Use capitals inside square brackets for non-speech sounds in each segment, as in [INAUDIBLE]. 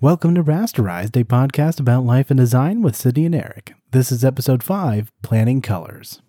Welcome to Rasterized, a podcast about life and design with Sydney and Eric. This is episode 5 Planning Colors.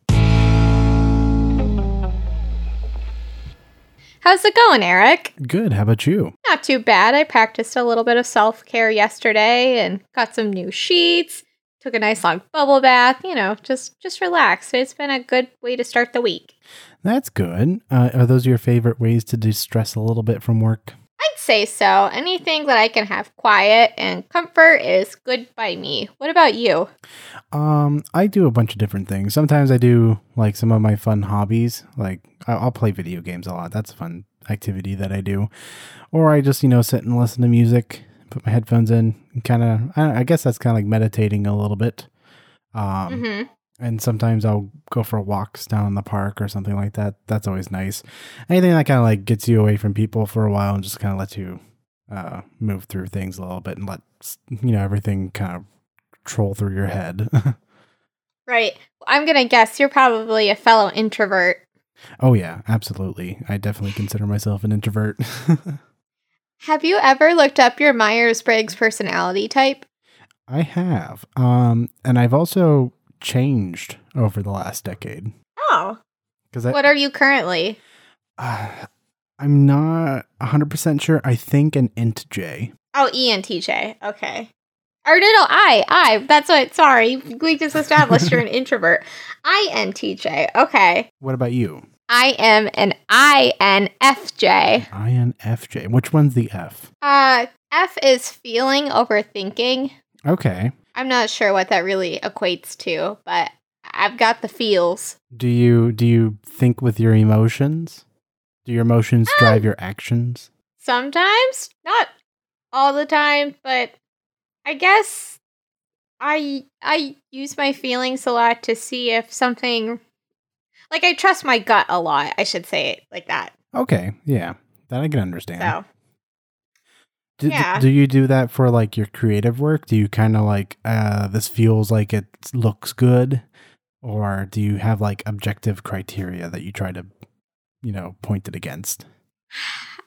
How's it going, Eric? Good, how about you? Not too bad. I practiced a little bit of self care yesterday and got some new sheets. Took a nice long bubble bath. You know, just just relax. It's been a good way to start the week. That's good. Uh, are those your favorite ways to distress a little bit from work? Say so. Anything that I can have quiet and comfort is good by me. What about you? Um, I do a bunch of different things. Sometimes I do like some of my fun hobbies. Like I- I'll play video games a lot. That's a fun activity that I do. Or I just you know sit and listen to music, put my headphones in, and kind of. I, I guess that's kind of like meditating a little bit. Um, hmm and sometimes I'll go for walks down in the park or something like that. That's always nice. Anything that kind of like gets you away from people for a while and just kind of lets you uh, move through things a little bit and let you know everything kind of troll through your head. [LAUGHS] Right. I'm gonna guess you're probably a fellow introvert. oh yeah, absolutely. I definitely consider myself an introvert. [LAUGHS] Have you ever looked up your Myers Briggs personality type? I have, um, and I've also changed over the last decade Oh. because What are you currently? uh, [SIGHS] I'm not 100 percent sure. I think an int J. Oh, ENTJ. Okay. Or no, no, I, I. That's what. Sorry, we just established you're an introvert. [LAUGHS] INTJ. Okay. What about you? I am an INFJ. INFJ. Which one's the F? Uh, F is feeling overthinking. Okay. I'm not sure what that really equates to, but I've got the feels. Do you do you think with your emotions? Do your emotions um, drive your actions? Sometimes, not all the time, but I guess I I use my feelings a lot to see if something like I trust my gut a lot. I should say it like that. Okay, yeah, that I can understand. So do, yeah. do you do that for like your creative work? Do you kind of like uh this feels like it looks good, or do you have like objective criteria that you try to, you know, point it against?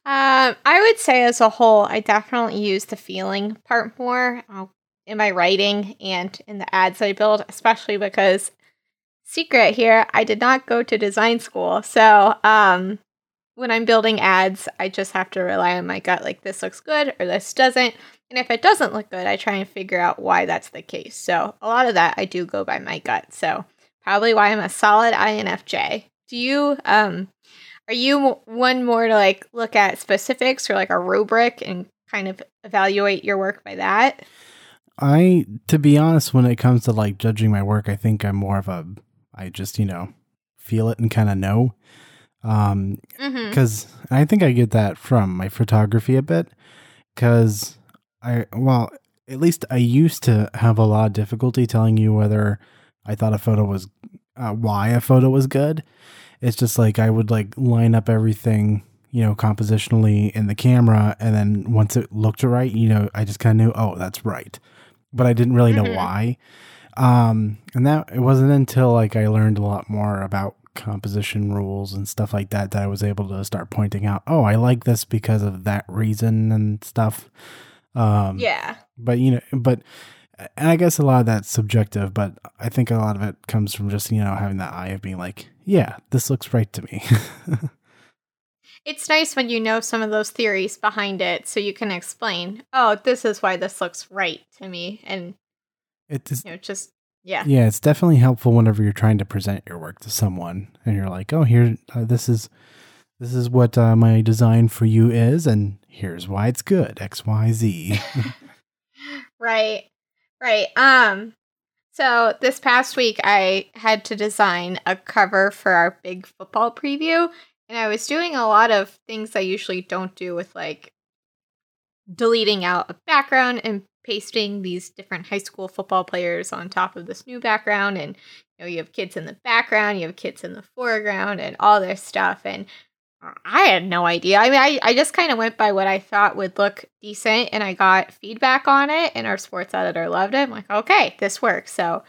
Um, I would say as a whole, I definitely use the feeling part more uh, in my writing and in the ads I build, especially because secret here, I did not go to design school. So, um, when I'm building ads, I just have to rely on my gut like this looks good or this doesn't. And if it doesn't look good, I try and figure out why that's the case. So, a lot of that I do go by my gut. So, probably why I'm a solid INFJ. Do you um are you one more to like look at specifics or like a rubric and kind of evaluate your work by that? I, to be honest, when it comes to like judging my work, I think I'm more of a, I just you know, feel it and kind of know. Um, Mm-hmm. because I think I get that from my photography a bit. Because I, well, at least I used to have a lot of difficulty telling you whether I thought a photo was, uh, why a photo was good. It's just like I would like line up everything, you know, compositionally in the camera, and then once it looked right, you know, I just kind of knew, oh, that's right, but I didn't really know Mhm. why. Um, and that it wasn't until like I learned a lot more about composition rules and stuff like that that I was able to start pointing out, oh, I like this because of that reason and stuff. Um, Yeah. but you know, but and I guess a lot of that's subjective, but I think a lot of it comes from just you know having that eye of being like, yeah, this looks right to me. [LAUGHS] It's nice when you know some of those theories behind it so you can explain, oh, this is why this looks right to me. And, it's you know, just, yeah. yeah, it's definitely helpful whenever you're trying to present your work to someone, and you're like, oh, here, uh, this is this is what uh, my design for you is, and here's why it's good, X, Y, Z. [LAUGHS] Right. Right. Um so this past week I had to design a cover for our big football preview and I was doing a lot of things I usually don't do with like deleting out a background and pasting these different high school football players on top of this new background and you know you have kids in the background, you have kids in the foreground and all this stuff and uh, I had no idea. I mean, I, I just kind of went by what I thought would look decent, and I got feedback on it, and our sports editor loved it. I'm like, okay, this works. So,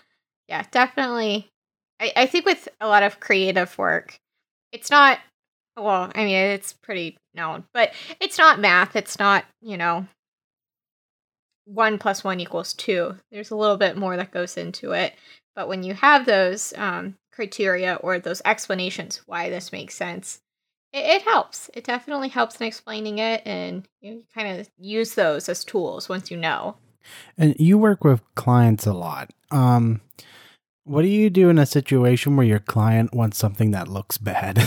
yeah, definitely. I, I think with a lot of creative work, it's not, well, I mean, it's pretty known, but it's not math. It's not, you know, one plus one equals two. There's a little bit more that goes into it. But when you have those um, criteria or those explanations why this makes sense, it, it helps. It definitely helps in explaining it, and you, kind of use those as tools once you know. And you work with clients a lot. Um, what do you do in a situation where your client wants something that looks bad?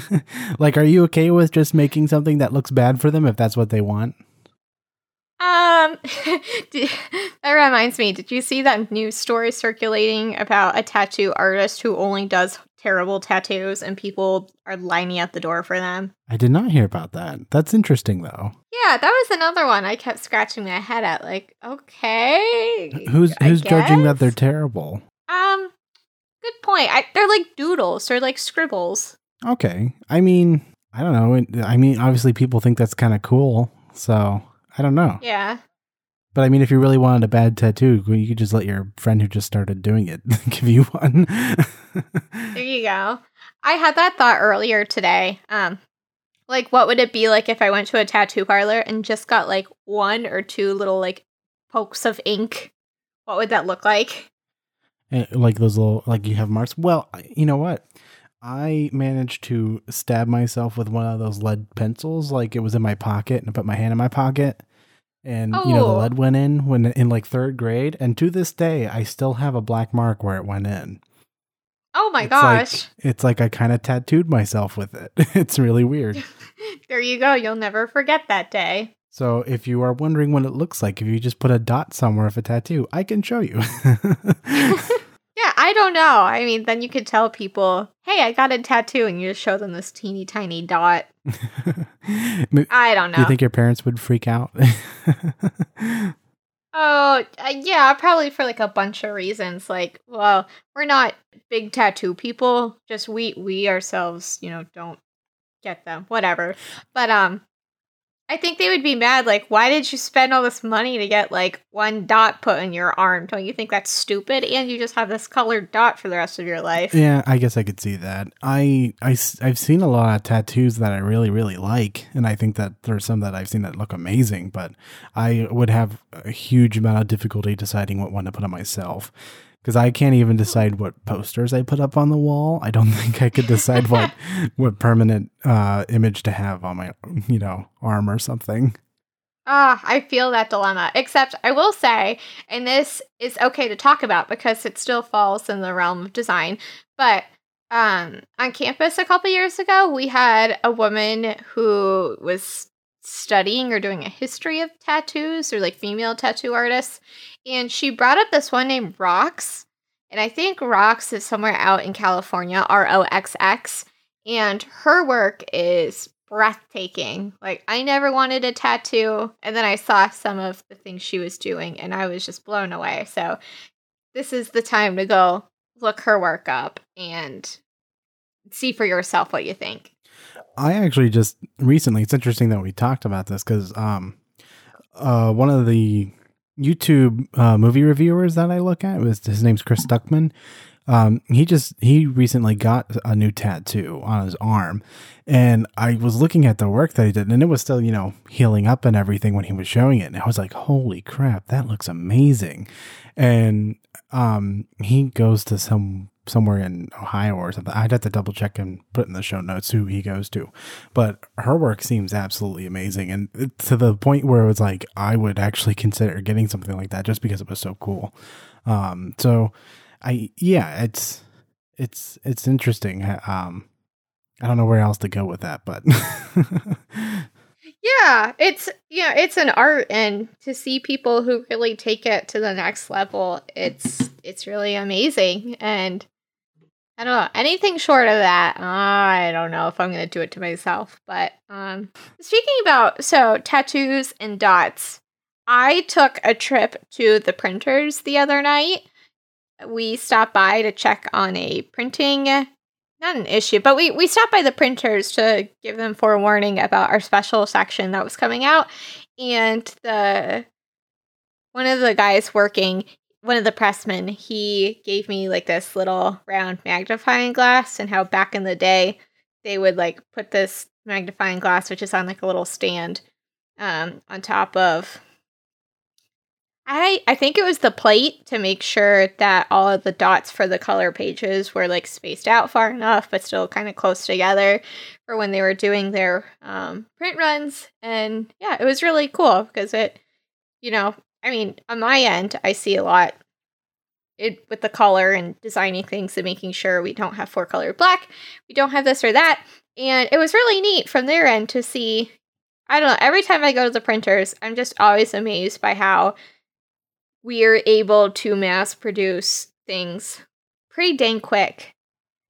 [LAUGHS] like, are you okay with just making something that looks bad for them if that's what they want? Um, [LAUGHS] did, that reminds me. Did you see that news story circulating about a tattoo artist who only does terrible tattoos and people are lining up the door for them? I did not hear about that. That's interesting, though. Yeah, that was another one I kept scratching my head at. Like, okay, Who's I who's judging that they're terrible? Um, good point. I, they're like doodles. They're like scribbles. Okay, I mean, I don't know. I mean, obviously, people think that's kind of cool, so I don't know. Yeah. But I mean, if you really wanted a bad tattoo, you could just let your friend who just started doing it [LAUGHS] give you one. There you go. I had that thought earlier today. Um, like, what would it be like if I went to a tattoo parlor and just got like one or two little like pokes of ink? What would that look like? Eh, like those little, like you have marks. Well, you know what? I managed to stab myself with one of those lead pencils. Like it was in my pocket, and I put my hand in my pocket, and you know the Oh. lead went in when in like third grade. And to this day, I still have a black mark where it went in. Oh my It's gosh. Like, it's like I kind of tattooed myself with it. [LAUGHS] It's really weird. [LAUGHS] there you go. You'll never forget that day. So if you are wondering what it looks like, if you just put a dot somewhere of a tattoo, I can show you. [LAUGHS] Yeah, I don't know. I mean, then you could tell people, hey, I got a tattoo, and you just show them this teeny tiny dot. [LAUGHS] I don't know. Do you think your parents would freak out? [LAUGHS] Oh, uh, yeah, probably for like a bunch of reasons. Like, well, we're not big tattoo people. Just we we ourselves, you know, don't get them. Whatever. But um I think they would be mad like, why did you spend all this money to get like one dot put in your arm? Don't you think that's stupid? And you just have this colored dot for the rest of your life. yeah, I guess I could see that. I, I, I've seen a lot of tattoos that I really, really like. And I think that there's some that I've seen that look amazing, but I would have a huge amount of difficulty deciding what one to put on myself. Because I can't even decide what posters I put up on the wall. I don't [LAUGHS] think I could decide what [LAUGHS] what permanent uh, image to have on my you know arm or something. Ah, I feel that dilemma. Except I will say, and this is okay to talk about because it still falls in the realm of design, but um on campus a couple years ago, we had a woman who was studying or doing a history of tattoos or like female tattoo artists, and she brought up this one named Roxx. And I think Roxx is somewhere out in California, R O X X. And her work is breathtaking. Like, I never wanted a tattoo. And then I saw some of the things she was doing, and I was just blown away. So, this is the time to go look her work up and see for yourself what you think. I actually just recently. It's interesting that we talked about this because um, uh, one of the YouTube uh, movie reviewers that I look at was his name's Chris Stuckman. Um, he just he recently got a new tattoo on his arm, and I was looking at the work that he did, and it was still you know healing up and everything when he was showing it, and I was like, holy crap, that looks amazing, and um, he goes to some somewhere in Ohio or something. I'd have to double check and put in the show notes who he goes to. But her work seems absolutely amazing and to the point where it was like I would actually consider getting something like that just because it was so cool. Um so I yeah, it's it's it's interesting. Um I don't know where else to go with that, but [LAUGHS] Yeah, it's yeah, it's an art and to see people who really take it to the next level, it's it's really amazing and I don't know, anything short of that, I don't know if I'm going to do it to myself, but um speaking about so tattoos and dots, I took a trip to the printers the other night. We stopped by to check on a printing not an issue, but we we stopped by the printers to give them forewarning about our special section that was coming out, and the one of the guys working, one of the pressmen, he gave me like this little round magnifying glass, and how back in the day they would like put this magnifying glass, which is on like a little stand, um, on top of I I think it was the plate to make sure that all of the dots for the color pages were like spaced out far enough, but still kind of close together for when they were doing their um, print runs. And yeah, it was really cool because it, you know, I mean, on my end, I see a lot it with the color and designing things and making sure we don't have four color black, we don't have this or that. And it was really neat from their end to see. I don't know. Every time I go to the printers, I'm just always amazed by how we are able to mass produce things pretty dang quick.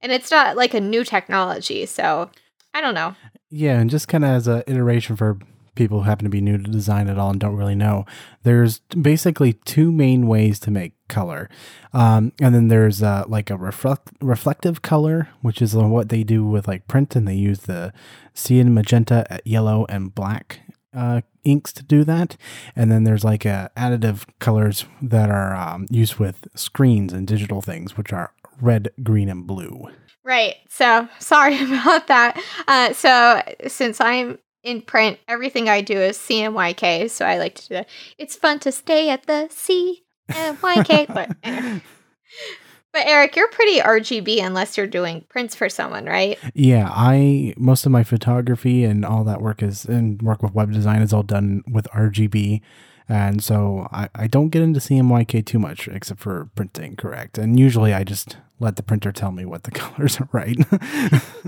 And it's not like a new technology, so I don't know. Yeah, and just kind of as an iteration for people who happen to be new to design at all and don't really know, there's basically two main ways to make color. Um, and then there's uh, like a reflect- reflective color, which is what they do with like print, and they use the cyan, magenta, yellow, and black uh, inks to do that. And then there's like uh, additive colors that are um, used with screens and digital things, which are red, green, and blue. Right. So sorry [LAUGHS] about that. Uh, so since I'm in print, everything I do is CMYK. So I like to do that. It's fun to stay at the CMYK. [LAUGHS] but anyway. But Eric, you're pretty RGB unless you're doing prints for someone, right? Yeah, I most of my photography and all that work is and work with web design is all done with RGB. And so I, I don't get into CMYK too much except for printing, correct? And usually I just let the printer tell me what the [LAUGHS] colors are right.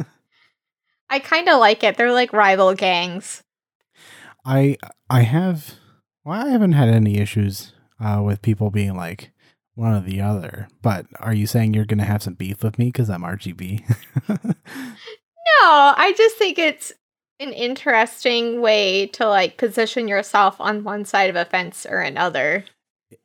[LAUGHS] I kind of like it. They're like rival gangs. I I have well, I haven't had any issues uh, with people being like, one or the other. But are you saying you're going to have some beef with me because I'm RGB? [LAUGHS] no, I just think it's an interesting way to like position yourself on one side of a fence or another.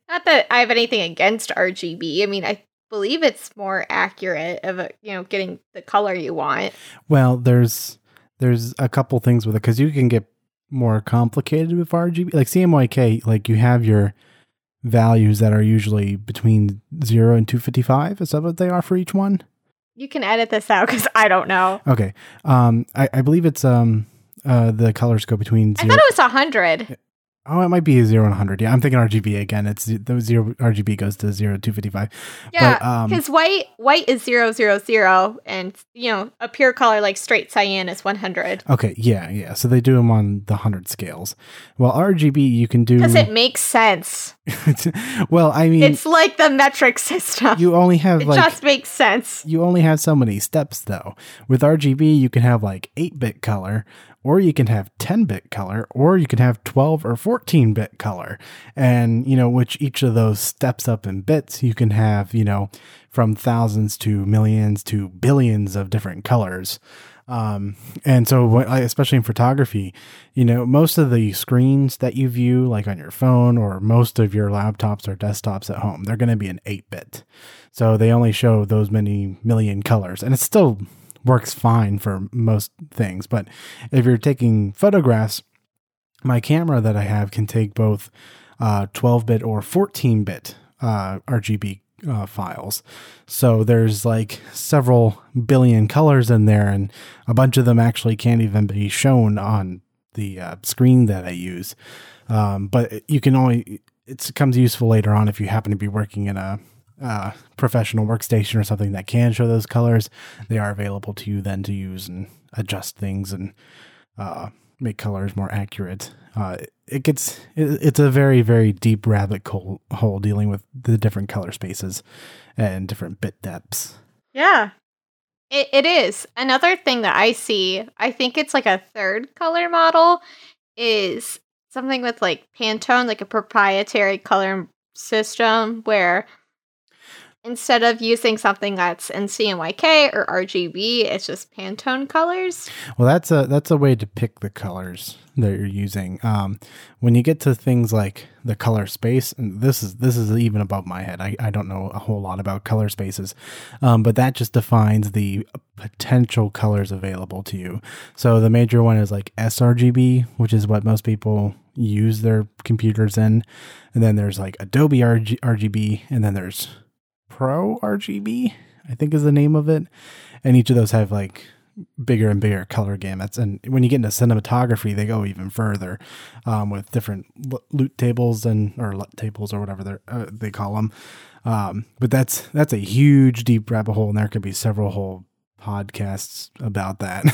Not that I have anything against RGB. I mean, I believe it's more accurate of a, you know getting the color you want. Well, there's there's a couple things with it because you can get more complicated with RGB. Like CMYK, like you have your values that are usually between 0 and 255 is that what they are for each one? You can edit this out because i don't know. Okay. Um I, I believe it's um uh the colors go between zero- i thought it was 100 Oh, it might be a zero and 100. Yeah, I'm thinking RGB again. It's the zero RGB goes to zero two fifty five. Yeah, because um, white white is zero zero zero, and you know a pure color like straight cyan is 100. Okay, yeah, yeah. So they do them on the hundred scales. Well, RGB you can do because it makes sense. [LAUGHS] well, I mean, it's like the metric system. You only have it like just makes sense. You only have so many steps though. With RGB, you can have like eight bit color or you can have 10 bit color, or you can have 12 or 14 bit color. And, you know, which each of those steps up in bits, you can have, you know, from thousands to millions to billions of different colors. Um, and so, especially in photography, you know, most of the screens that you view, like on your phone or most of your laptops or desktops at home, they're going to be an 8 bit. So they only show those many million colors. And it's still works fine for most things. But if you're taking photographs, my camera that I have can take both 12 uh, bit or 14 bit uh, RGB uh, files. So there's like several billion colors in there, and a bunch of them actually can't even be shown on the uh, screen that I use. Um, but you can only it comes useful later on if you happen to be working in a uh, professional workstation or something that can show those colors, they are available to you then to use and adjust things and uh, make colors more accurate. Uh, it gets it, it's a very very deep rabbit hole, dealing with the different color spaces and different bit depths. Yeah, it, it is. Another thing that I see, I think it's like a third color model, is something with like Pantone, like a proprietary color system where instead of using something that's in CMYK or RGB, it's just Pantone colors. Well, that's a that's a way to pick the colors that you're using. Um, when you get to things like the color space, and this is this is even above my head. I, I don't know a whole lot about color spaces, um, but that just defines the potential colors available to you. So the major one is like sRGB, which is what most people use their computers in, and then there's like Adobe RG, RGB, and then there's Pro RGB, I think is the name of it. And each of those have like bigger and bigger color gamuts. And when you get into cinematography, they go even further um, with different loot tables and or LUT tables or whatever they uh, they call them. Um, but that's that's a huge deep rabbit hole, and there could be several whole podcasts about that.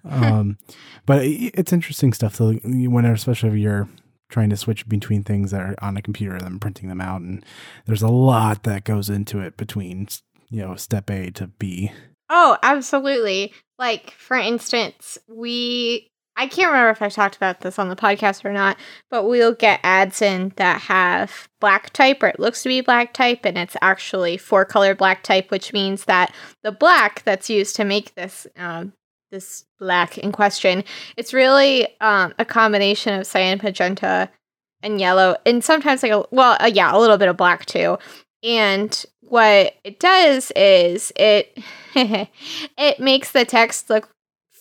[LAUGHS] um, but it's interesting stuff. So whenever, especially if you're trying to switch between things that are on a computer and printing them out, and there's a lot that goes into it between you know step A to B. Oh, absolutely. Like for instance, we I can't remember if I talked about this on the podcast or not, but we'll get ads in that have black type or it looks to be black type and it's actually four color black type, which means that the black that's used to make this um, this black in question, it's really um, a combination of cyan, magenta, and yellow, and sometimes like a well, uh, yeah, a little bit of black too. And what it does is it [LAUGHS] it makes the text look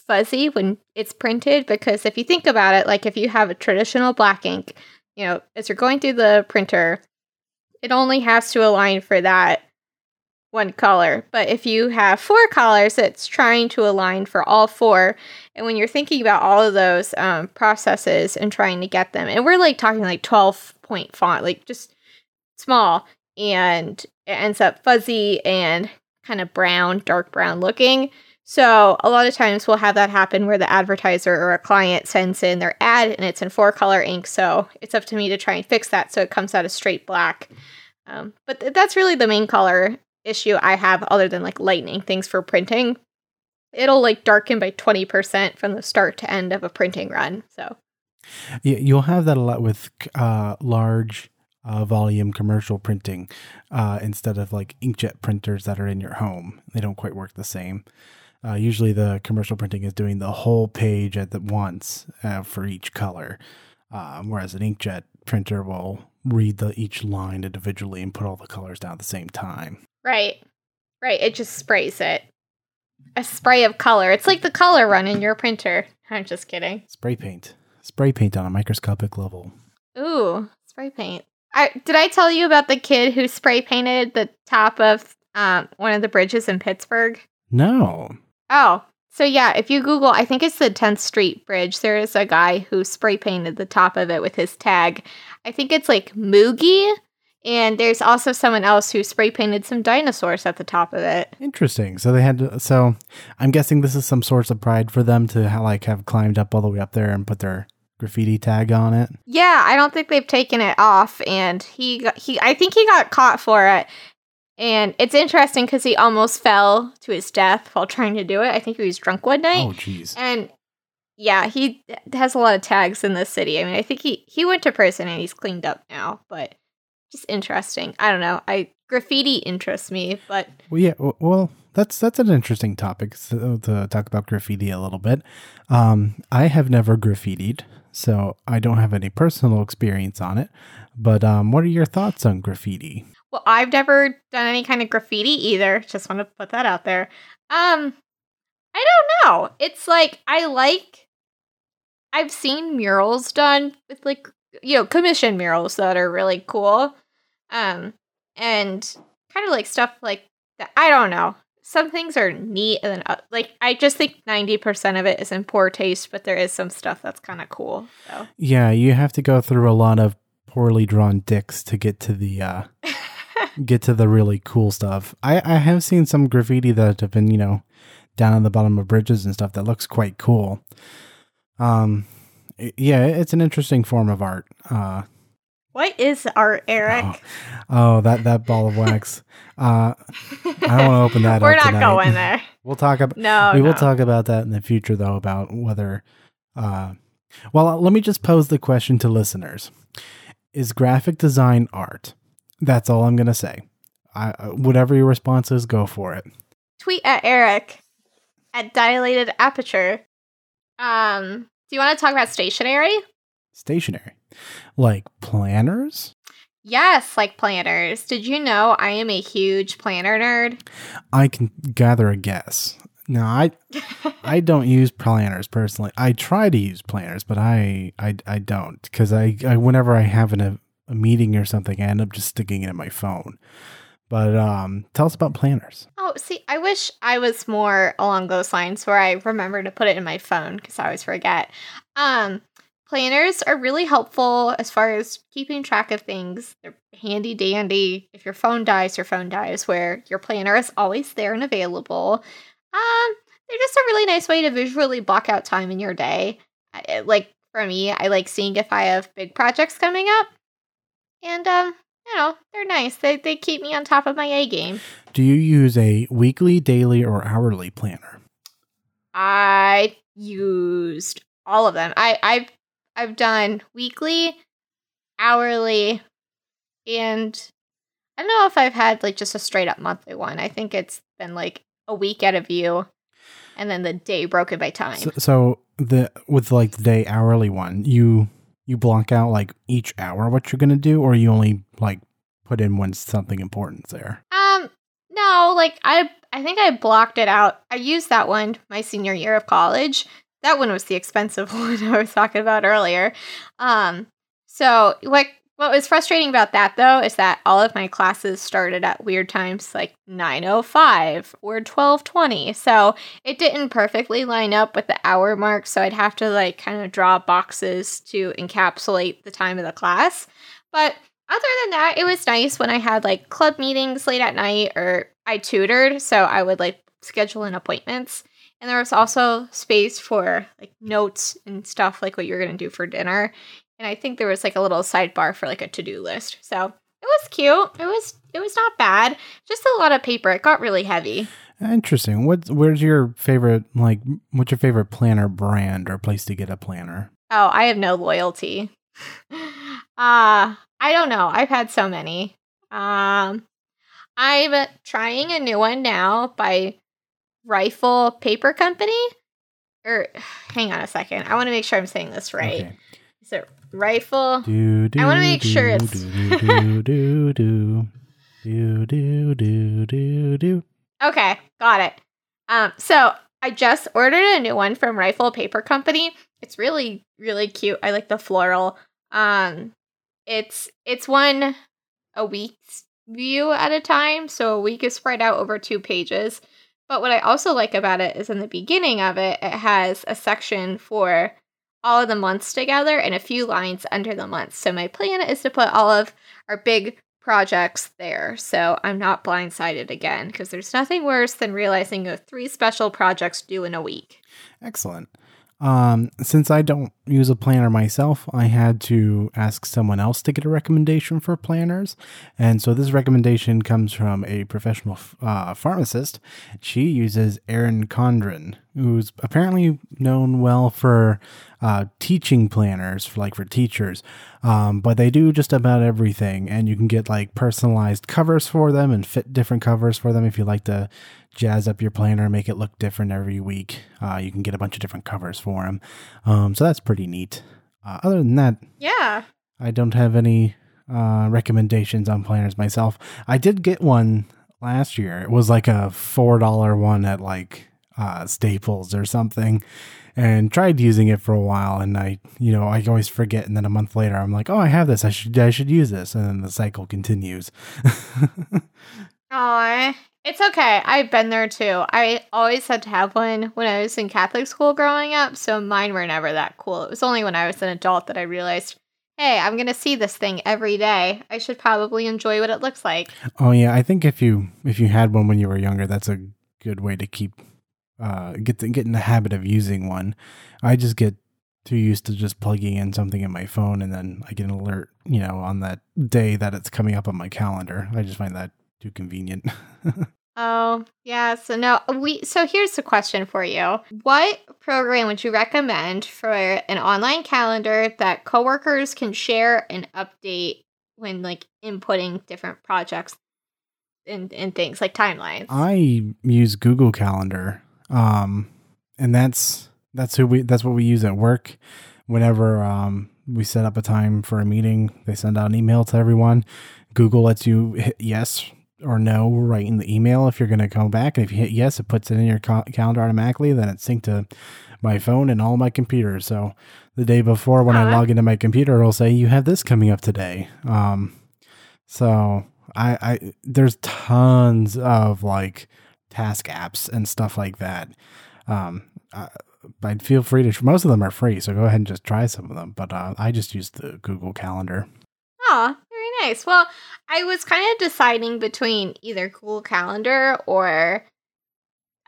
fuzzy when it's printed because if you think about it, like if you have a traditional black ink, you know, as you're going through the printer, it only has to align for that one color. But if you have four colors, it's trying to align for all four. And when you're thinking about all of those um, processes and trying to get them, and we're like talking like 12 point font, like just small, and it ends up fuzzy and kind of brown, dark brown looking. So a lot of times we'll have that happen where the advertiser or a client sends in their ad and it's in four color ink. So it's up to me to try and fix that so it comes out a straight black. Um, but th- that's really the main color issue I have, other than like lightning things for printing. It'll like darken by 20% from the start to end of a printing run. So yeah, you'll have that a lot with uh, large uh, volume commercial printing uh, instead of like inkjet printers that are in your home. They don't quite work the same. Uh, usually, the commercial printing is doing the whole page at the once uh, for each color, um, whereas an inkjet printer will read the each line individually and put all the colors down at the same time. Right, right. It just sprays it. A spray of color. It's like the color run in your printer. I'm just kidding. Spray paint. Spray paint on a microscopic level. Ooh, spray paint. I did I tell you about the kid who spray painted the top of um, one of the bridges in Pittsburgh? No. Oh, so yeah, if you Google, I think it's the 10th Street Bridge, there is a guy who spray painted the top of it with his tag. I think it's like Moogie. And there's also someone else who spray painted some dinosaurs at the top of it. Interesting. So they had to, so I'm guessing this is some source of pride for them to ha- like have climbed up all the way up there and put their graffiti tag on it. Yeah, I don't think they've taken it off and he got, he I think he got caught for it and it's interesting because he almost fell to his death while trying to do it. I think he was drunk one night. Oh, jeez. And yeah, he has a lot of tags in the city. I mean, I think he he went to prison and he's cleaned up now, but just interesting. I don't know. I graffiti interests me, but well, yeah. Well, that's that's an interesting topic to, to talk about graffiti a little bit. Um, I have never graffitied, so I don't have any personal experience on it. But um, what are your thoughts on graffiti? Well, I've never done any kind of graffiti either. Just want to put that out there. Um, I don't know. It's like I like I've seen murals done with like you know, commission murals that are really cool. Um and kind of like stuff like that. I don't know. Some things are neat and then uh, like I just think 90% of it is in poor taste, but there is some stuff that's kind of cool. So. Yeah, you have to go through a lot of poorly drawn dicks to get to the uh [LAUGHS] get to the really cool stuff. I, I have seen some graffiti that have been, you know, down on the bottom of bridges and stuff that looks quite cool. Um, yeah, it's an interesting form of art. Uh, what is art, Eric? Oh, oh that that ball of wax. [LAUGHS] Uh, I don't want to open that. Up. We're not tonight. going [LAUGHS] there. We'll talk about. No, we no. will talk about that in the future, though. About whether. Uh, well, let me just pose the question to listeners: Is graphic design art? That's all I'm gonna say. I, uh, whatever your response is, go for it. Tweet at Eric at dilated aperture. Um, do you want to talk about stationery? Stationery, like planners. Yes, like planners. Did you know I am a huge planner nerd? I can gather a guess. No, I [LAUGHS] I don't use planners personally. I try to use planners, but I I, I don't because I, I whenever I have an a meeting or something, I end up just sticking it in my phone. But um, tell us about planners. Oh, see, I wish I was more along those lines where I remember to put it in my phone because I always forget. Um, planners are really helpful as far as keeping track of things. They're handy dandy. If your phone dies, your phone dies, where your planner is always there and available. Um, they're just a really nice way to visually block out time in your day. Like for me, I like seeing if I have big projects coming up. And um, you know, they're nice. They they keep me on top of my A game. Do you use a weekly, daily, or hourly planner? I used all of them. I I've I've done weekly, hourly, and I don't know if I've had like just a straight up monthly one. I think it's been like a week at a view, and then the day broken by time. So, so the with like the day hourly one, you you block out like each hour what you're gonna do, or you only like put in when something important's there. Um, no, like I I think I blocked it out. I used that one my senior year of college. That one was the expensive [LAUGHS] one I was talking about earlier. Um, so what what was frustrating about that though is that all of my classes started at weird times like 905 or 1220. So it didn't perfectly line up with the hour mark, so I'd have to like kind of draw boxes to encapsulate the time of the class. But other than that, it was nice when I had like club meetings late at night or I tutored, so I would like schedule in appointments. And there was also space for like notes and stuff like what you're going to do for dinner. And I think there was like a little sidebar for like a to-do list. So, it was cute. It was it was not bad. Just a lot of paper. It got really heavy. Interesting. What where's your favorite like what's your favorite planner brand or place to get a planner? Oh, I have no loyalty. [LAUGHS] uh I don't know. I've had so many. Um I'm trying a new one now by Rifle Paper Company. Or [SIGHS] hang on a second. I want to make sure I'm saying this right. Okay. Is it rifle. Do, do, I want to make do, sure it's. do, do, do, do, do, do, do, do. Okay, got it. Um, so I just ordered a new one from Rifle Paper Company. It's really, really cute. I like the floral. Um, it's it's one a week's view at a time, so a week is spread out over two pages. But what I also like about it is in the beginning of it, it has a section for all of the months together and a few lines under the months. So my plan is to put all of our big projects there. So I'm not blindsided again because there's nothing worse than realizing you have three special projects due in a week. Excellent. Um, since I don't use a planner myself, I had to ask someone else to get a recommendation for planners. And so this recommendation comes from a professional uh, pharmacist. She uses Erin Condren, who's apparently known well for uh, teaching planners, for like for teachers. Um, but they do just about everything, and you can get like personalized covers for them and fit different covers for them if you like to jazz up your planner, and make it look different every week. Uh, you can get a bunch of different covers for them. Um, so that's pretty neat. Uh, other than that, Yeah. I don't have any uh, recommendations on planners myself. I did get one last year. It was like a four dollar one at like uh, Staples or something, and tried using it for a while. And I, you know, I always forget. And then a month later, I'm like, oh, I have this. I should, I should use this. And then the cycle continues. [LAUGHS] Aw, it's okay. I've been there too. I always had to have one when I was in Catholic school growing up, so mine were never that cool. It was only when I was an adult that I realized, hey, I'm going to see this thing every day. I should probably enjoy what it looks like. Oh yeah, I think if you if you had one when you were younger, that's a good way to keep uh get the, get in the habit of using one. I just get too used to just plugging in something in my phone and then I get an alert, you know, on that day that it's coming up on my calendar. I just find that too convenient. [LAUGHS] Oh, yeah. So no, we so here's the question for you. What program would you recommend for an online calendar that coworkers can share and update when like inputting different projects and, and things like timelines? I use Google Calendar. Um and that's that's who we that's what we use at work. Whenever um we set up a time for a meeting, they send out an email to everyone. Google lets you hit yes or no right in the email if you're going to come back. And if you hit yes, it puts it in your ca- calendar automatically. Then it's synced to my phone and all my computers. So the day before, when I Uh-huh. log into my computer, it'll say you have this coming up today. Um, so I, I there's tons of like task apps and stuff like that. Um, uh, but feel free to. Most of them are free, so go ahead and just try some of them. But uh, I just use the Google Calendar. Oh, very nice. Well, I was kind of deciding between either Google Calendar or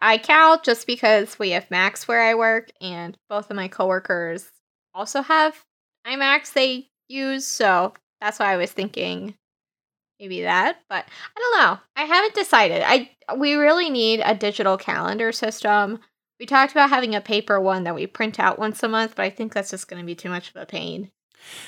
iCal, just because we have Macs where I work, and both of my coworkers also have iMacs they use. So that's why I was thinking maybe that. But I don't know. I haven't decided. I we really need a digital calendar system. We talked about having a paper one that we print out once a month, but I think that's just going to be too much of a pain.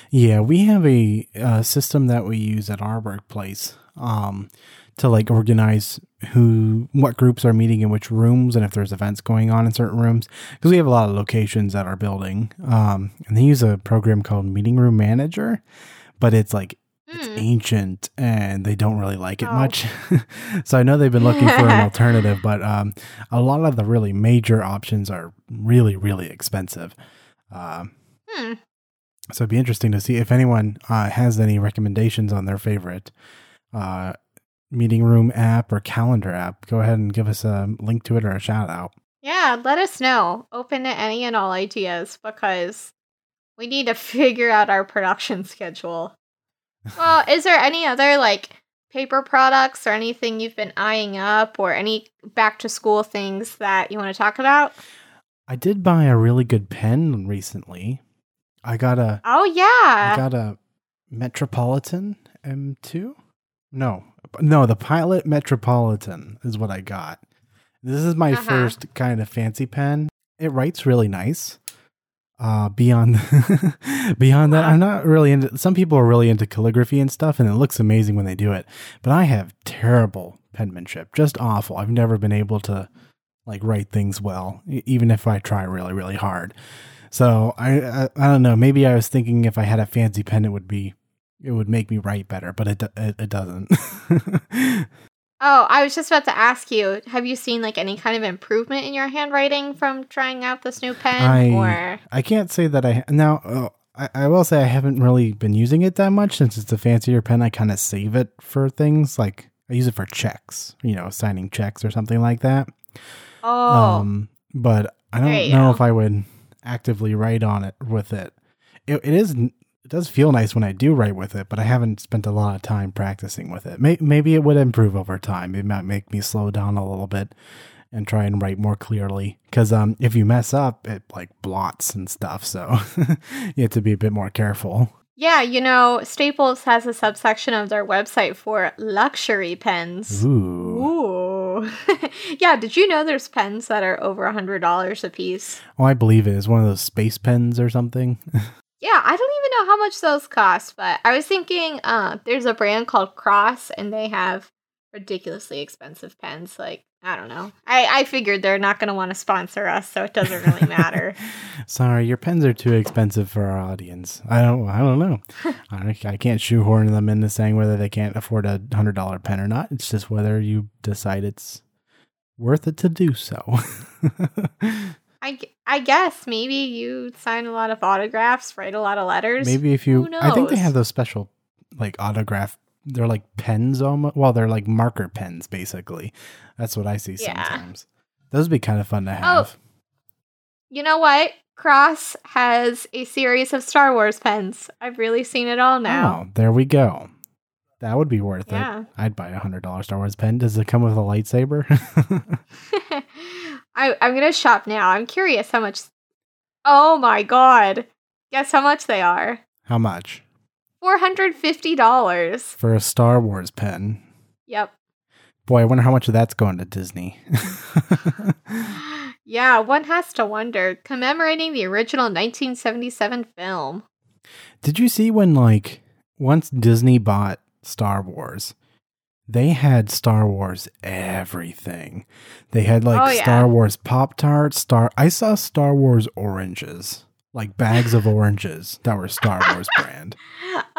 Yeah, we have a, a system that we use at our workplace um, to like organize who, what groups are meeting in which rooms, and if there's events going on in certain rooms. Because we have a lot of locations at our building, um, and they use a program called Meeting Room Manager, but it's like it's Hmm. ancient and they don't really like it Oh. much. [LAUGHS] so I know they've been looking for an [LAUGHS] alternative, but um, a lot of the really major options are really, really expensive. Um, Hmm. so it'd be interesting to see if anyone uh, has any recommendations on their favorite uh, meeting room app or calendar app. Go ahead and give us a link to it or a shout out. Yeah, let us know. Open to any and all ideas because we need to [LAUGHS] figure out our production schedule. Well, is there any other like paper products or anything you've been eyeing up or any back to school things that you want to talk about? I did buy a really good pen recently. I got a Oh yeah. I got a Metropolitan M2. No, no, the Pilot Metropolitan is what I got. This is my Uh-huh. first kind of fancy pen. It writes really nice. Uh, beyond [LAUGHS] beyond that, I'm not really into. Some people are really into calligraphy and stuff, and it looks amazing when they do it. But I have terrible penmanship, just awful. I've never been able to like write things well, even if I try really, really hard. So I, I, I don't know. Maybe I was thinking if I had a fancy pen, it would be, it would make me write better, but it it, it doesn't. [LAUGHS] Oh, I was just about to ask you, have you seen like any kind of improvement in your handwriting from trying out this new pen I- or I can't say that I now. Uh, I, I will say I haven't really been using it that much since it's a fancier pen. I kind of save it for things like I use it for checks, you know, signing checks or something like that. Oh, Um, but I don't know go. if I would actively write on it with it. It, it is. It does feel nice when I do write with it, but I haven't spent a lot of time practicing with it. May, maybe it would improve over time. It might make me slow down a little bit and try and write more clearly. Because um, if you mess up, it like blots and stuff. So [LAUGHS] you have to be a bit more careful. Yeah, you know, Staples has a subsection of their website for luxury pens. Ooh. Ooh. [LAUGHS] yeah, did you know there's pens that are over a $100 a piece? Oh, I believe it is one of those space pens or something. [LAUGHS] Yeah, I don't even know how much those cost, but I was thinking uh there's a brand called Cross and they have ridiculously expensive pens. Like, I don't know. I, I figured they're not gonna want to sponsor us, so it doesn't really matter. [LAUGHS] Sorry, your pens are too expensive for our audience. I don't. I don't know. [LAUGHS] I, I can't shoehorn them into saying whether they can't afford a hundred dollar pen or not. It's just whether you decide it's worth it to do so. [LAUGHS] I, I guess maybe you sign a lot of autographs, write a lot of letters. Maybe if you, I think they have those special like autograph. They're like pens almost. Well, they're like marker pens basically. That's what I see Yeah. sometimes. Those would be kind of fun to Oh, have. You know what? Cross has a series of Star Wars pens. I've really seen it all now. Oh, there we go. That would be worth Yeah. it. I'd buy a hundred dollar Star Wars pen. Does it come with a lightsaber? [LAUGHS] [LAUGHS] I, I'm gonna shop now. I'm curious how much. Oh my god! Guess how much they are? How much Four hundred fifty dollars. for a Star Wars pen? Yep. Boy, I wonder how much of that's going to Disney. [LAUGHS] Yeah, one has to wonder. Commemorating the original 1977 film. Did you see when like once Disney bought Star Wars, they had Star Wars everything. They had like Oh, yeah. Star Wars Pop Tarts, Star I saw Star Wars oranges. Like bags of oranges that were Star Wars brand. [LAUGHS]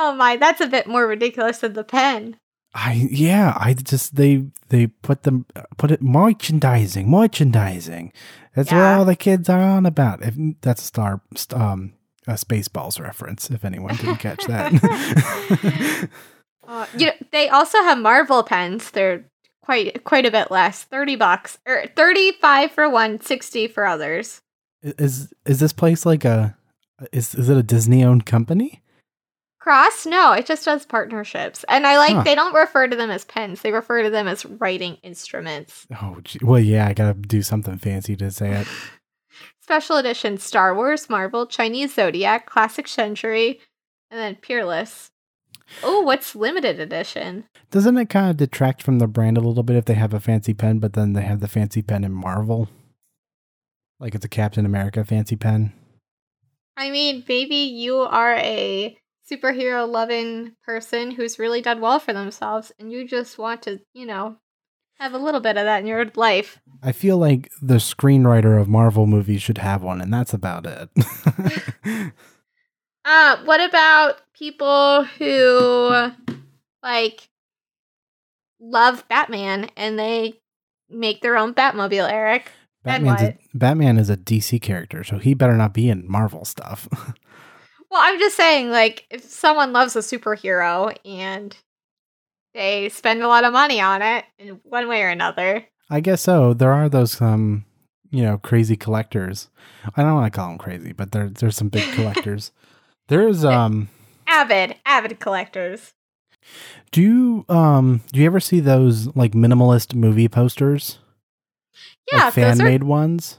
Oh my, that's a bit more ridiculous than the pen. I yeah, I just they they put them put it merchandising, merchandising. That's what all the kids are on about. If that's a star um a Spaceballs reference, if anyone didn't catch that. [LAUGHS] [LAUGHS] Uh, you know, they also have Marvel pens. They're quite quite a bit less. Thirty bucks or thirty five for one, 60 for others. Is is this place like a is is it a Disney owned company? Cross? No, it just does partnerships. And I like Huh. they don't refer to them as pens. They refer to them as writing instruments. Oh, gee. well, yeah, I gotta do something fancy to say it. [SIGHS] Special edition Star Wars, Marvel, Chinese Zodiac, Classic Century, and then Peerless. Oh, what's limited edition? Doesn't it kind of detract from the brand a little bit if they have a fancy pen, but then they have the fancy pen in Marvel? Like it's a Captain America fancy pen. I mean, maybe you are a superhero loving person who's really done well for themselves and you just want to, you know, have a little bit of that in your life. I feel like the screenwriter of Marvel movies should have one, and that's about it. [LAUGHS] [LAUGHS] Uh, what about people who like love Batman and they make their own Batmobile, Eric? Batman's a. Batman is a DC character, so he better not be in Marvel stuff. [LAUGHS] Well, I'm just saying, like, if someone loves a superhero and they spend a lot of money on it in one way or another. I guess so. There are those um, you know, crazy collectors. I don't want to call them crazy, but there there's some big [LAUGHS] collectors. There's um Avid, avid collectors. do you um do you ever see those like minimalist movie posters? Yeah, like fan made ones?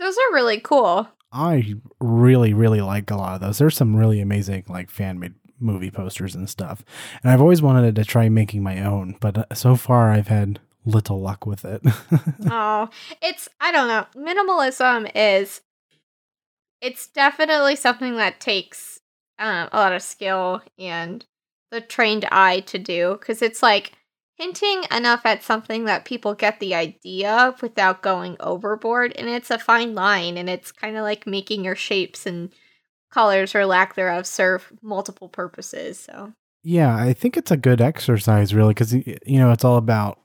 those are really cool. I really, really like a lot of those. There's some really amazing like fan made movie posters and stuff. And I've always wanted to try making my own, but uh, so far I've had little luck with it. [LAUGHS] oh, it's I don't know. Minimalism is it's definitely something that takes um, a lot of skill and the trained eye to do because it's like hinting enough at something that people get the idea of without going overboard and it's a fine line and it's kind of like making your shapes and colors or lack thereof serve multiple purposes so yeah, I think it's a good exercise, really, because you know it's all about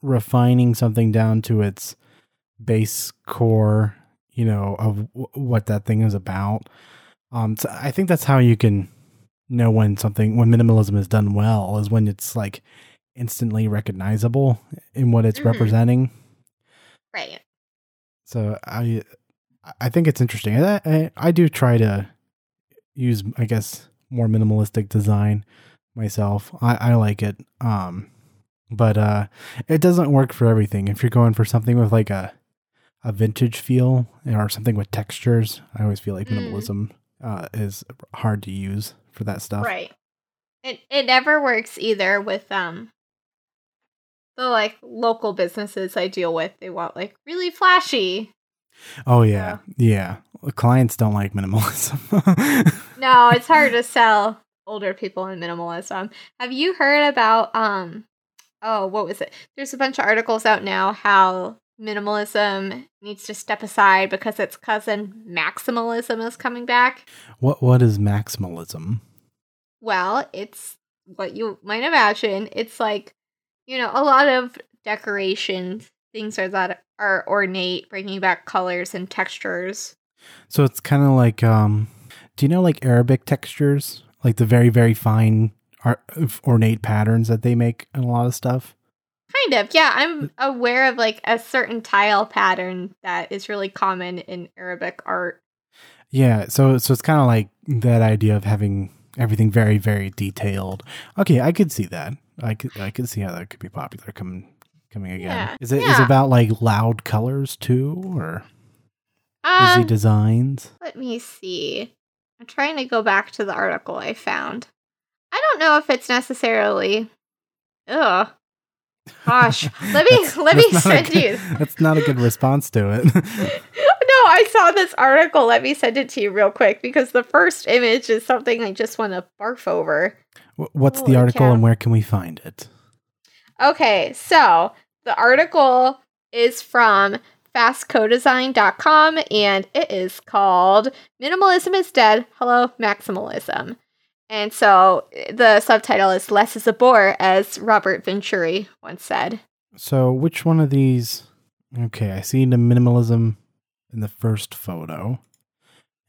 refining something down to its base core, you know, of w- what that thing is about. Um, so I think that's how you can know when something when minimalism is done well is when it's like instantly recognizable in what it's Mhm. representing. right So I I think it's interesting. I, I I do try to use I guess more minimalistic design myself. I I like it. Um but uh it doesn't work for everything. If you're going for something with like a a vintage feel or something with textures, I always feel like Mm. Uh is hard to use for that stuff. Right. It it never works either with um the like local businesses I deal with. They want like really flashy. Oh yeah. Yeah. Clients don't like minimalism. [LAUGHS] No, it's hard to sell older people in minimalism. Have you heard about um oh, what was it? There's a bunch of articles out now how minimalism needs to step aside because its cousin maximalism is coming back. what what is maximalism? Well, it's what you might imagine. It's like, you know, a lot of decorations, things are that are ornate, bringing back colors and textures. So it's kind of like, um, do you know like Arabic textures, like the very very fine art, ornate patterns that they make in a lot of stuff? Kind of, yeah. I'm aware of like a certain tile pattern that is really common in Arabic art. Yeah. So so it's kind of like that idea of having everything very very detailed. Okay, I could see that. I could I could see how that could be popular coming coming again. Yeah, Is it is yeah. it about like loud colors too, or Um, busy designs? let me see. I'm trying to go back to the article I found. I don't know if it's necessarily. Ugh. Gosh, let me let me that's not a send good- you. [LAUGHS] That's not a good response to it. [LAUGHS] no, I saw this article. Let me send it to you real quick because the first image is something I just want to barf over. Wh- What's Holy the article cow. and where can we find it? Okay, so the article is from fastcodesign.com and it is called Minimalism is Dead. Hello, Maximalism. And so eh, the subtitle is Less is a Bore, as Robert Venturi once said. So, which one of these? Okay, I see the minimalism in the first photo,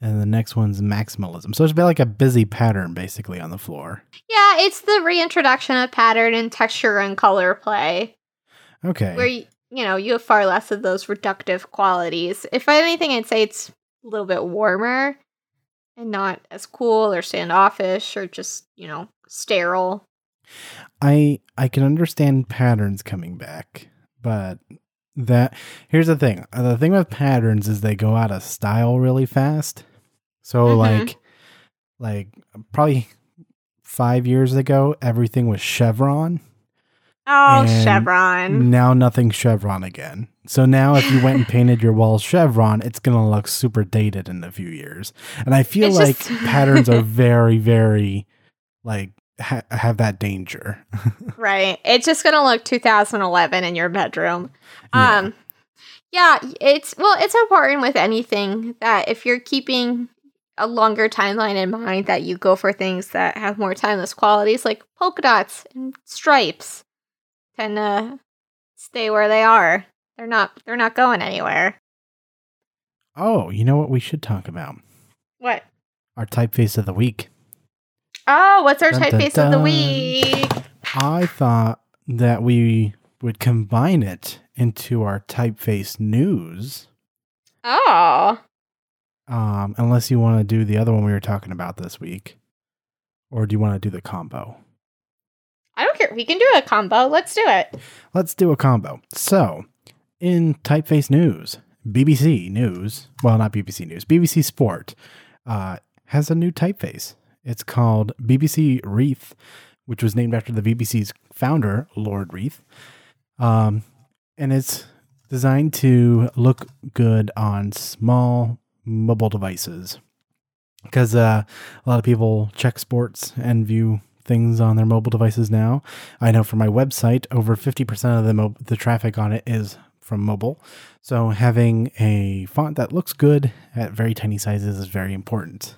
and the next one's maximalism. So it's about like a busy pattern basically on the floor. Yeah, it's the reintroduction of pattern and texture and color play. Okay. Where you, you know, you have far less of those reductive qualities. If anything, I'd say it's a little bit warmer and not as cool or standoffish or just, you know, sterile. I I can understand patterns coming back, but that here's the thing. The thing with patterns is they go out of style really fast. So Mhm. like like probably 5 years ago everything was chevron. Oh, And chevron. Now nothing chevron again. So now if you went and [LAUGHS] painted your walls chevron, it's going to look super dated in a few years. And I feel It's like just- [LAUGHS] patterns are very very like ha- have that danger. [LAUGHS] Right. It's just going to look 2011 in your bedroom. Yeah. Um yeah, it's well, it's important with anything that if you're keeping a longer timeline in mind that you go for things that have more timeless qualities like polka dots and stripes to stay where they are. They're not they're not going anywhere. Oh, you know what we should talk about? What? Our typeface of the week. Oh, what's our Dun, dun, typeface of the week? I thought that we would combine it into our typeface news. Oh. Um, unless you want to do the other one we were talking about this week. Or do you want to do the combo? We can do a combo. Let's do it. Let's do a combo. So, in typeface news, BBC News, well, not BBC News, BBC Sport uh, has a new typeface. It's called BBC Reith, which was named after the BBC's founder, Lord Reith. Um, and it's designed to look good on small mobile devices. Because uh, a lot of people check sports and view things on their mobile devices now. I know for my website, over 50% of the, mo- the traffic on it is from mobile. So having a font that looks good at very tiny sizes is very important.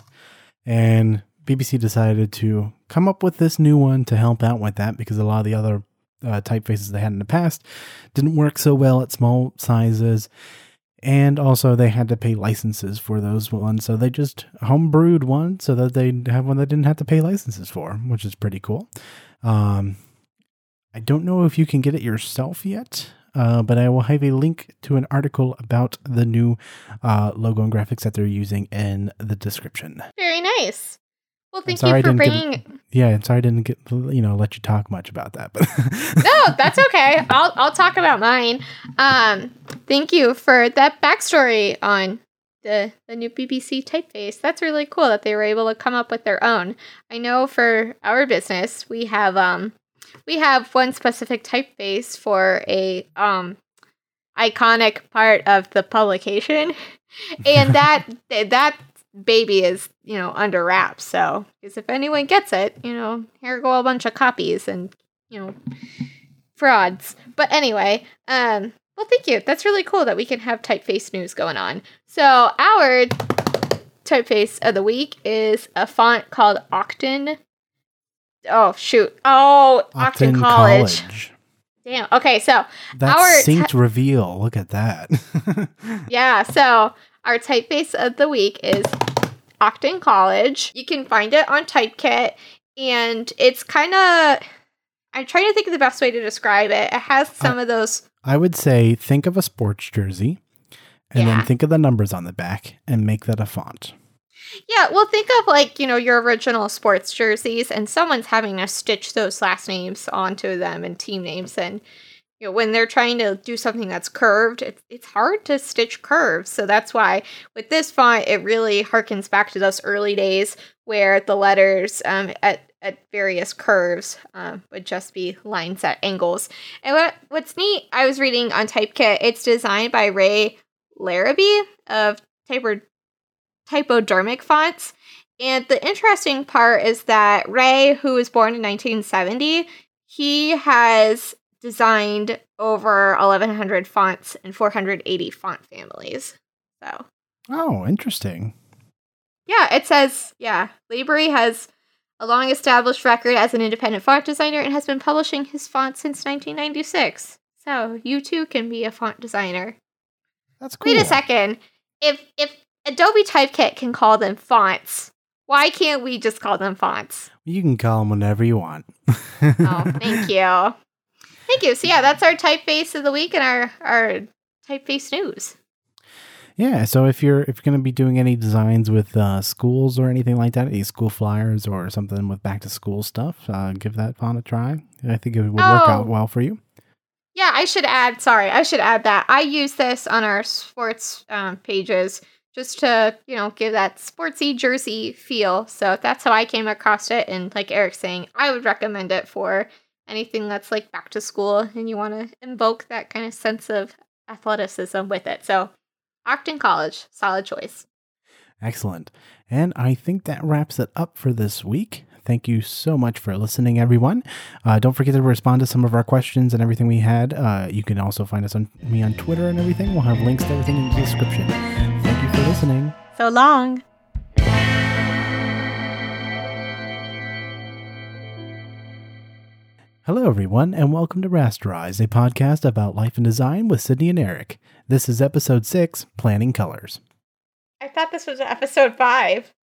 And BBC decided to come up with this new one to help out with that because a lot of the other uh, typefaces they had in the past didn't work so well at small sizes. And also, they had to pay licenses for those ones. So they just homebrewed one so that they'd have one they didn't have to pay licenses for, which is pretty cool. Um, I don't know if you can get it yourself yet, uh, but I will have a link to an article about the new uh, logo and graphics that they're using in the description. Very nice. Well, thank sorry I you for didn't give- bringing. Yeah, and sorry I didn't get you know let you talk much about that, but [LAUGHS] no, that's okay. I'll I'll talk about mine. Um, thank you for that backstory on the the new BBC typeface. That's really cool that they were able to come up with their own. I know for our business, we have um we have one specific typeface for a um iconic part of the publication, [LAUGHS] and [LAUGHS] that that baby is you know under wraps. So because if anyone gets it, you know here go a bunch of copies and you know frauds. But anyway, um, well, thank you. That's really cool that we can have typeface news going on. So our typeface of the week is a font called Octin. Oh shoot! Oh, Octin, Octin College. Damn. Okay, so That's Our synced reveal. Look at that. [LAUGHS] yeah, so our typeface of the week is Octin College. You can find it on Typekit, and it's kind of. I'm trying to think of the best way to describe it. It has some of those. I would say think of a sports jersey and Yeah. then think of the numbers on the back and make that a font. Yeah, well, think of like, you know, your original sports jerseys, and someone's having to stitch those last names onto them and team names. And, you know, when they're trying to do something that's curved, it's, it's hard to stitch curves. So that's why with this font, it really harkens back to those early days where the letters um, at, at various curves um, would just be lines at angles. And what what's neat, I was reading on Typekit, it's designed by Ray Larabie of Typer typodermic fonts. And the interesting part is that Ray, who was born in 1970, he has designed over 1,100 fonts and 480 font families. So, Oh, interesting. yeah, it says, yeah, Larabie has a long established record as an independent font designer and has been publishing his fonts since 1996. So, you too can be a font designer. That's cool. Wait a second. If if Adobe Typekit can call them fonts. Why can't we just call them fonts? You can call them whenever you want. oh, thank [LAUGHS] you. Thank you. So yeah, that's our typeface of the week and our our typeface news. Yeah, so if you're if you're going to be doing any designs with uh, schools or anything like that, any school flyers or something with back to school stuff, uh, give that font a try. I think it would oh. work out oh. well for you. Yeah, I should add. Sorry, I should add that I use this on our sports um, pages just to you know give that sportsy jersey feel. So that's how I came across it. And like Eric's saying, I would recommend it for anything that's like back to school and you want to invoke that kind of sense of athleticism with it. So Octin College, solid choice. Excellent. And I think that wraps it up for this week. Thank you so much for listening, everyone. Uh, don't forget to respond to some of our questions and everything we had. Uh, you can also find us on me on Twitter and everything. We'll have links to everything in the description. Thank you for listening. So long. Hello, everyone, and welcome to Rasterize, a podcast about life and design with Sydney and Eric. This is episode six Planning Colors. I thought this was episode five.